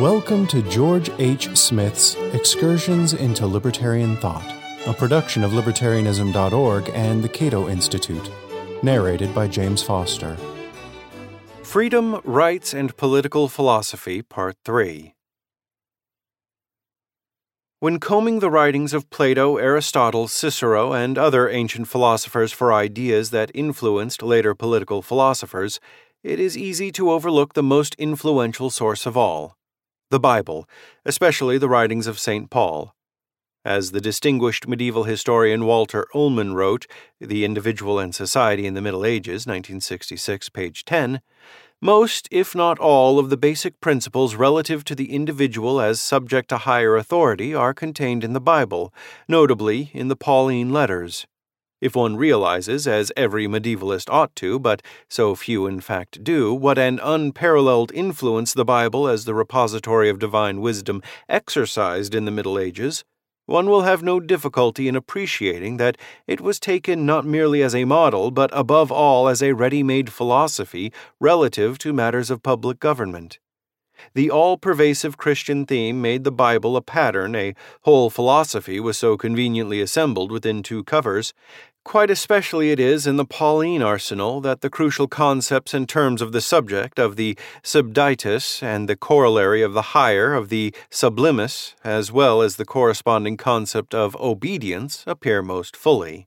Welcome to George H. Smith's Excursions into Libertarian Thought, a production of libertarianism.org and the Cato Institute, narrated by James Foster. Freedom, Rights, and Political Philosophy, Part 3. When combing the writings of Plato, Aristotle, Cicero, and other ancient philosophers for ideas that influenced later political philosophers, it is easy to overlook the most influential source of all the Bible, especially the writings of St. Paul. As the distinguished medieval historian Walter Ullmann wrote, The Individual and Society in the Middle Ages, 1966, page 10, most, if not all, of the basic principles relative to the individual as subject to higher authority are contained in the Bible, notably in the Pauline letters. If one realizes, as every medievalist ought to, but so few in fact do, what an unparalleled influence the Bible as the repository of divine wisdom exercised in the Middle Ages, one will have no difficulty in appreciating that it was taken not merely as a model, but above all as a ready made philosophy relative to matters of public government. The all pervasive Christian theme made the Bible a pattern, a whole philosophy was so conveniently assembled within two covers, Quite especially it is in the Pauline arsenal that the crucial concepts and terms of the subject of the subditus and the corollary of the higher of the sublimis, as well as the corresponding concept of obedience, appear most fully.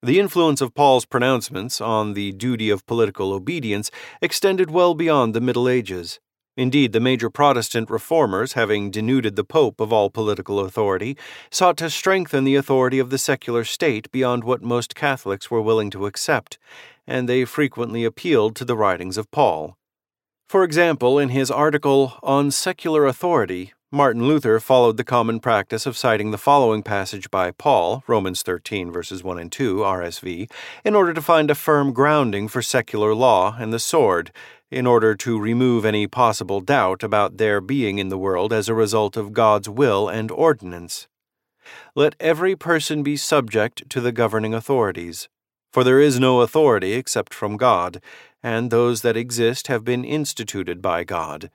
The influence of Paul's pronouncements on the duty of political obedience extended well beyond the Middle Ages. Indeed, the major Protestant reformers, having denuded the Pope of all political authority, sought to strengthen the authority of the secular state beyond what most Catholics were willing to accept, and they frequently appealed to the writings of Paul. For example, in his article On Secular Authority, Martin Luther followed the common practice of citing the following passage by Paul, Romans 13, verses 1 and 2, RSV, in order to find a firm grounding for secular law and the sword in order to remove any possible doubt about their being in the world as a result of God's will and ordinance. Let every person be subject to the governing authorities, for there is no authority except from God, and those that exist have been instituted by God.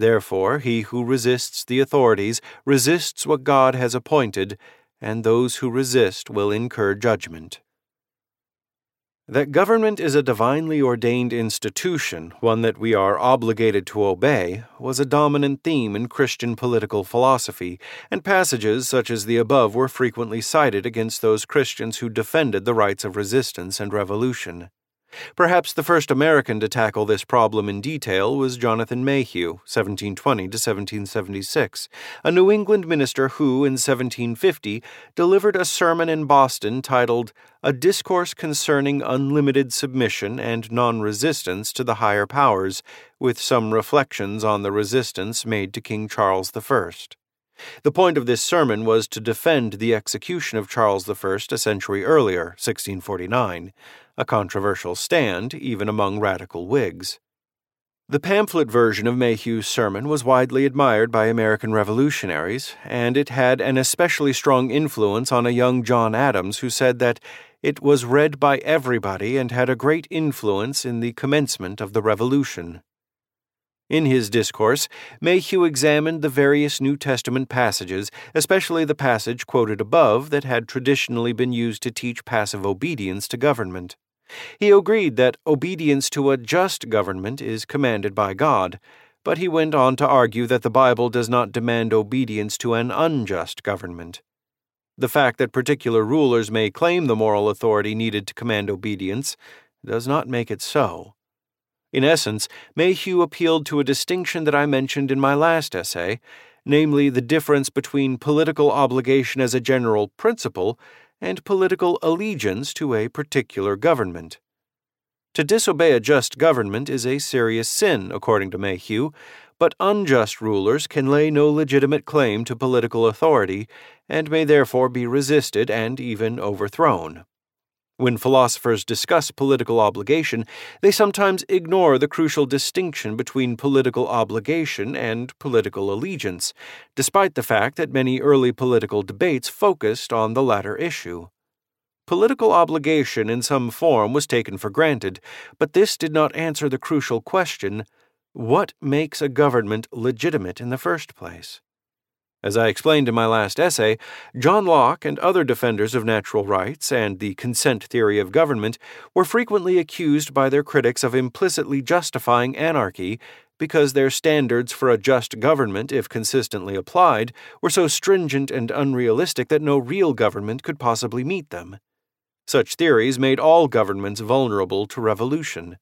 Therefore, he who resists the authorities resists what God has appointed, and those who resist will incur judgment. That government is a divinely ordained institution, one that we are obligated to obey, was a dominant theme in Christian political philosophy, and passages such as the above were frequently cited against those Christians who defended the rights of resistance and revolution. Perhaps the first American to tackle this problem in detail was Jonathan Mayhew, 1720 to 1776, a New England minister who, in 1750, delivered a sermon in Boston titled A Discourse Concerning Unlimited Submission and Non Resistance to the Higher Powers, with some reflections on the resistance made to King Charles I. The point of this sermon was to defend the execution of Charles I a century earlier, 1649 a controversial stand even among radical Whigs. The pamphlet version of Mayhew's sermon was widely admired by American revolutionaries, and it had an especially strong influence on a young John Adams who said that it was read by everybody and had a great influence in the commencement of the Revolution. In his discourse, Mayhew examined the various New Testament passages, especially the passage quoted above that had traditionally been used to teach passive obedience to government. He agreed that obedience to a just government is commanded by God, but he went on to argue that the Bible does not demand obedience to an unjust government. The fact that particular rulers may claim the moral authority needed to command obedience does not make it so. In essence, Mayhew appealed to a distinction that I mentioned in my last essay, namely the difference between political obligation as a general principle and political allegiance to a particular government. To disobey a just government is a serious sin, according to Mayhew, but unjust rulers can lay no legitimate claim to political authority and may therefore be resisted and even overthrown. When philosophers discuss political obligation, they sometimes ignore the crucial distinction between political obligation and political allegiance, despite the fact that many early political debates focused on the latter issue. Political obligation in some form was taken for granted, but this did not answer the crucial question What makes a government legitimate in the first place? As I explained in my last essay, John Locke and other defenders of natural rights and the consent theory of government were frequently accused by their critics of implicitly justifying anarchy because their standards for a just government, if consistently applied, were so stringent and unrealistic that no real government could possibly meet them. Such theories made all governments vulnerable to revolution.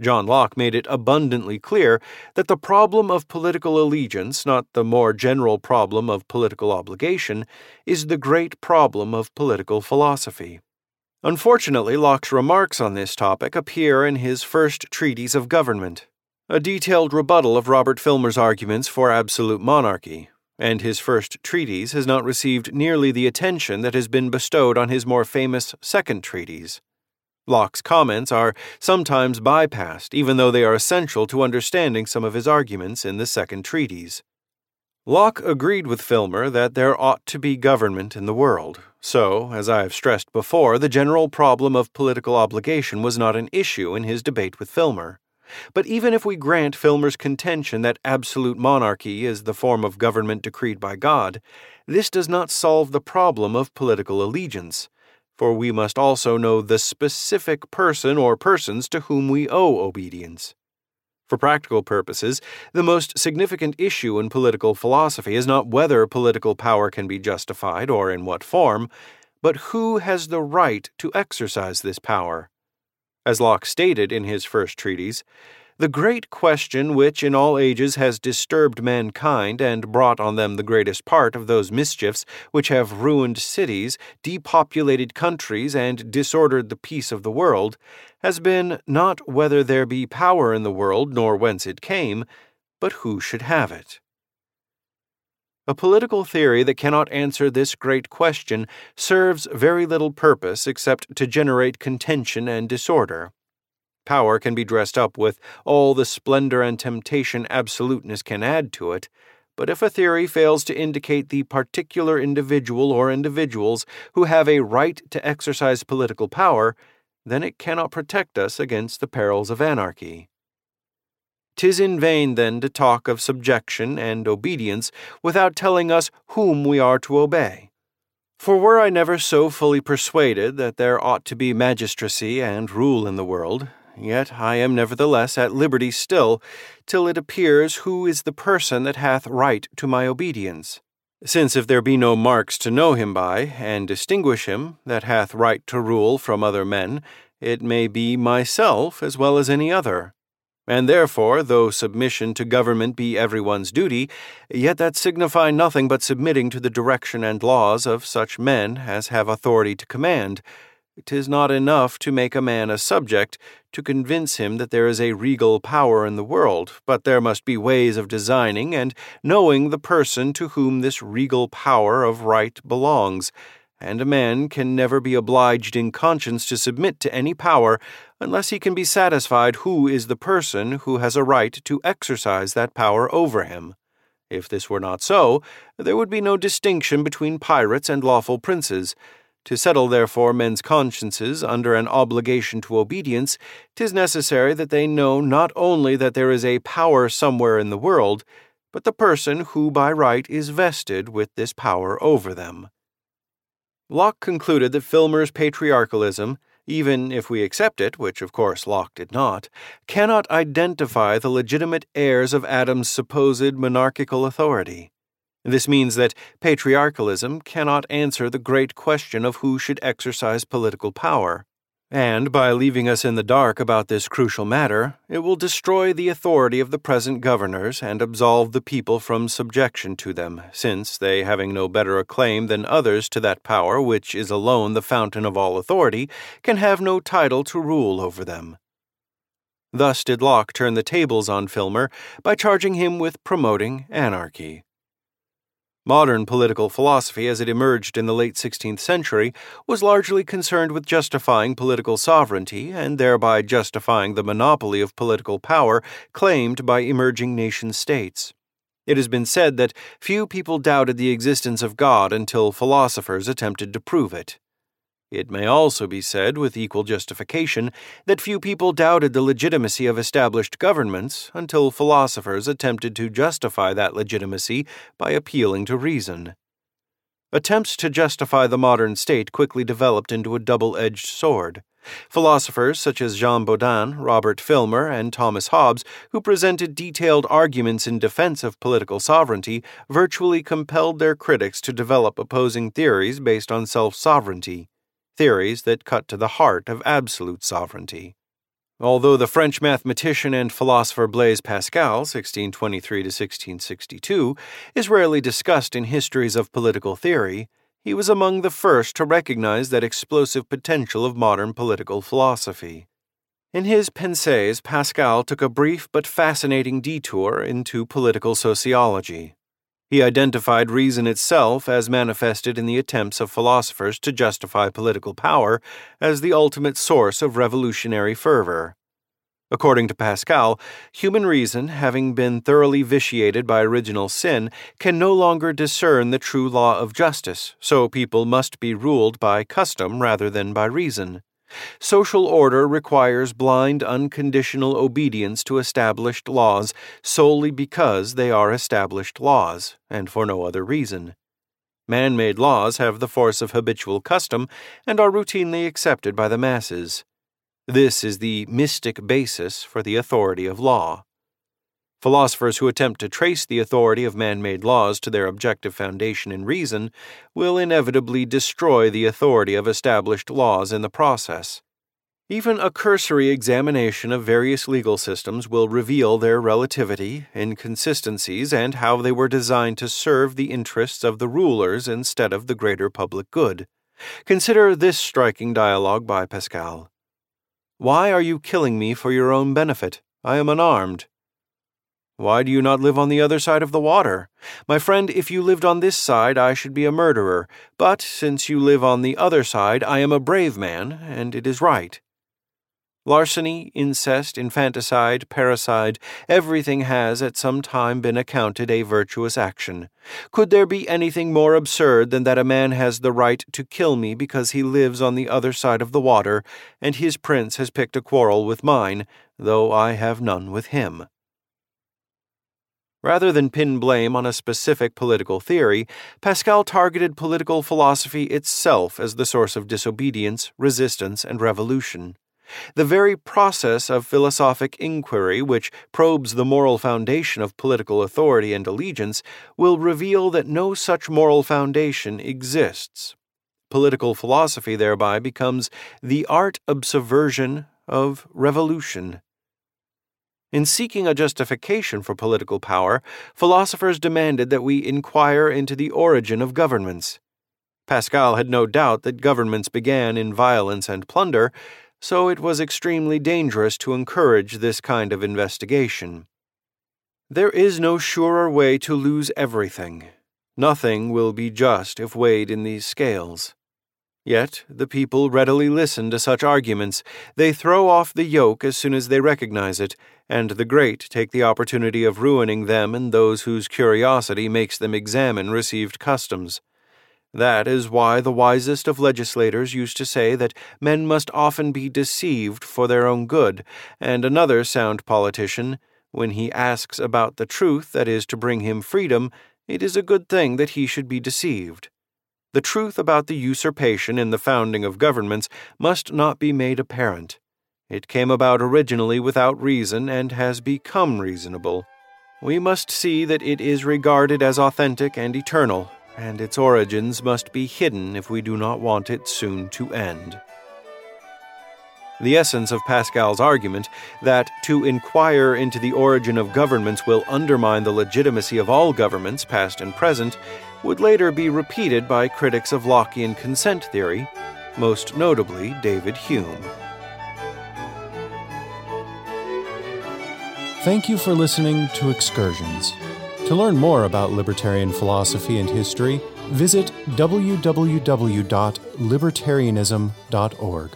John Locke made it abundantly clear that the problem of political allegiance, not the more general problem of political obligation, is the great problem of political philosophy. Unfortunately, Locke's remarks on this topic appear in his first treatise of government, a detailed rebuttal of Robert Filmer's arguments for absolute monarchy, and his first treatise has not received nearly the attention that has been bestowed on his more famous second treatise. Locke's comments are sometimes bypassed, even though they are essential to understanding some of his arguments in the second treatise. Locke agreed with Filmer that there ought to be government in the world, so, as I have stressed before, the general problem of political obligation was not an issue in his debate with Filmer. But even if we grant Filmer's contention that absolute monarchy is the form of government decreed by God, this does not solve the problem of political allegiance for we must also know the specific person or persons to whom we owe obedience. For practical purposes, the most significant issue in political philosophy is not whether political power can be justified or in what form, but who has the right to exercise this power. As Locke stated in his first treatise, the great question which in all ages has disturbed mankind and brought on them the greatest part of those mischiefs which have ruined cities, depopulated countries, and disordered the peace of the world, has been not whether there be power in the world nor whence it came, but who should have it. A political theory that cannot answer this great question serves very little purpose except to generate contention and disorder. Power can be dressed up with all the splendor and temptation absoluteness can add to it, but if a theory fails to indicate the particular individual or individuals who have a right to exercise political power, then it cannot protect us against the perils of anarchy. Tis in vain, then, to talk of subjection and obedience without telling us whom we are to obey. For were I never so fully persuaded that there ought to be magistracy and rule in the world, yet I am nevertheless at liberty still, till it appears who is the person that hath right to my obedience. Since if there be no marks to know him by, and distinguish him, that hath right to rule from other men, it may be myself as well as any other. And therefore, though submission to government be every one's duty, yet that signify nothing but submitting to the direction and laws of such men as have authority to command, 'Tis not enough to make a man a subject, to convince him that there is a regal power in the world, but there must be ways of designing and knowing the person to whom this regal power of right belongs, and a man can never be obliged in conscience to submit to any power unless he can be satisfied who is the person who has a right to exercise that power over him. If this were not so, there would be no distinction between pirates and lawful princes to settle, therefore, men's consciences under an obligation to obedience, 'tis necessary that they know not only that there is a power somewhere in the world, but the person who by right is vested with this power over them. Locke concluded that Filmer's patriarchalism, even if we accept it, which of course Locke did not, cannot identify the legitimate heirs of Adam's supposed monarchical authority. This means that patriarchalism cannot answer the great question of who should exercise political power. And by leaving us in the dark about this crucial matter, it will destroy the authority of the present governors and absolve the people from subjection to them, since they, having no better a claim than others to that power which is alone the fountain of all authority, can have no title to rule over them. Thus did Locke turn the tables on Filmer by charging him with promoting anarchy. Modern political philosophy, as it emerged in the late 16th century, was largely concerned with justifying political sovereignty and thereby justifying the monopoly of political power claimed by emerging nation states. It has been said that few people doubted the existence of God until philosophers attempted to prove it. It may also be said, with equal justification, that few people doubted the legitimacy of established governments until philosophers attempted to justify that legitimacy by appealing to reason. Attempts to justify the modern state quickly developed into a double edged sword. Philosophers such as Jean Bodin, Robert Filmer, and Thomas Hobbes, who presented detailed arguments in defense of political sovereignty, virtually compelled their critics to develop opposing theories based on self sovereignty theories that cut to the heart of absolute sovereignty. Although the French mathematician and philosopher Blaise Pascal, 1623 to 1662, is rarely discussed in histories of political theory, he was among the first to recognize that explosive potential of modern political philosophy. In his Pensées, Pascal took a brief but fascinating detour into political sociology. He identified reason itself as manifested in the attempts of philosophers to justify political power as the ultimate source of revolutionary fervor. According to Pascal, human reason, having been thoroughly vitiated by original sin, can no longer discern the true law of justice, so people must be ruled by custom rather than by reason. Social order requires blind, unconditional obedience to established laws solely because they are established laws, and for no other reason. Man made laws have the force of habitual custom and are routinely accepted by the masses. This is the mystic basis for the authority of law. Philosophers who attempt to trace the authority of man made laws to their objective foundation in reason will inevitably destroy the authority of established laws in the process. Even a cursory examination of various legal systems will reveal their relativity, inconsistencies, and how they were designed to serve the interests of the rulers instead of the greater public good. Consider this striking dialogue by Pascal Why are you killing me for your own benefit? I am unarmed. Why do you not live on the other side of the water? My friend, if you lived on this side, I should be a murderer. But since you live on the other side, I am a brave man, and it is right. Larceny, incest, infanticide, parricide, everything has at some time been accounted a virtuous action. Could there be anything more absurd than that a man has the right to kill me because he lives on the other side of the water, and his prince has picked a quarrel with mine, though I have none with him? Rather than pin blame on a specific political theory, Pascal targeted political philosophy itself as the source of disobedience, resistance, and revolution. The very process of philosophic inquiry, which probes the moral foundation of political authority and allegiance, will reveal that no such moral foundation exists. Political philosophy thereby becomes the art of subversion, of revolution. In seeking a justification for political power, philosophers demanded that we inquire into the origin of governments. Pascal had no doubt that governments began in violence and plunder, so it was extremely dangerous to encourage this kind of investigation. There is no surer way to lose everything. Nothing will be just if weighed in these scales. Yet the people readily listen to such arguments. They throw off the yoke as soon as they recognize it, and the great take the opportunity of ruining them and those whose curiosity makes them examine received customs. That is why the wisest of legislators used to say that men must often be deceived for their own good, and another sound politician, when he asks about the truth that is to bring him freedom, it is a good thing that he should be deceived. The truth about the usurpation in the founding of governments must not be made apparent. It came about originally without reason and has become reasonable. We must see that it is regarded as authentic and eternal, and its origins must be hidden if we do not want it soon to end. The essence of Pascal's argument that to inquire into the origin of governments will undermine the legitimacy of all governments, past and present, would later be repeated by critics of Lockean consent theory, most notably David Hume. Thank you for listening to Excursions. To learn more about libertarian philosophy and history, visit www.libertarianism.org.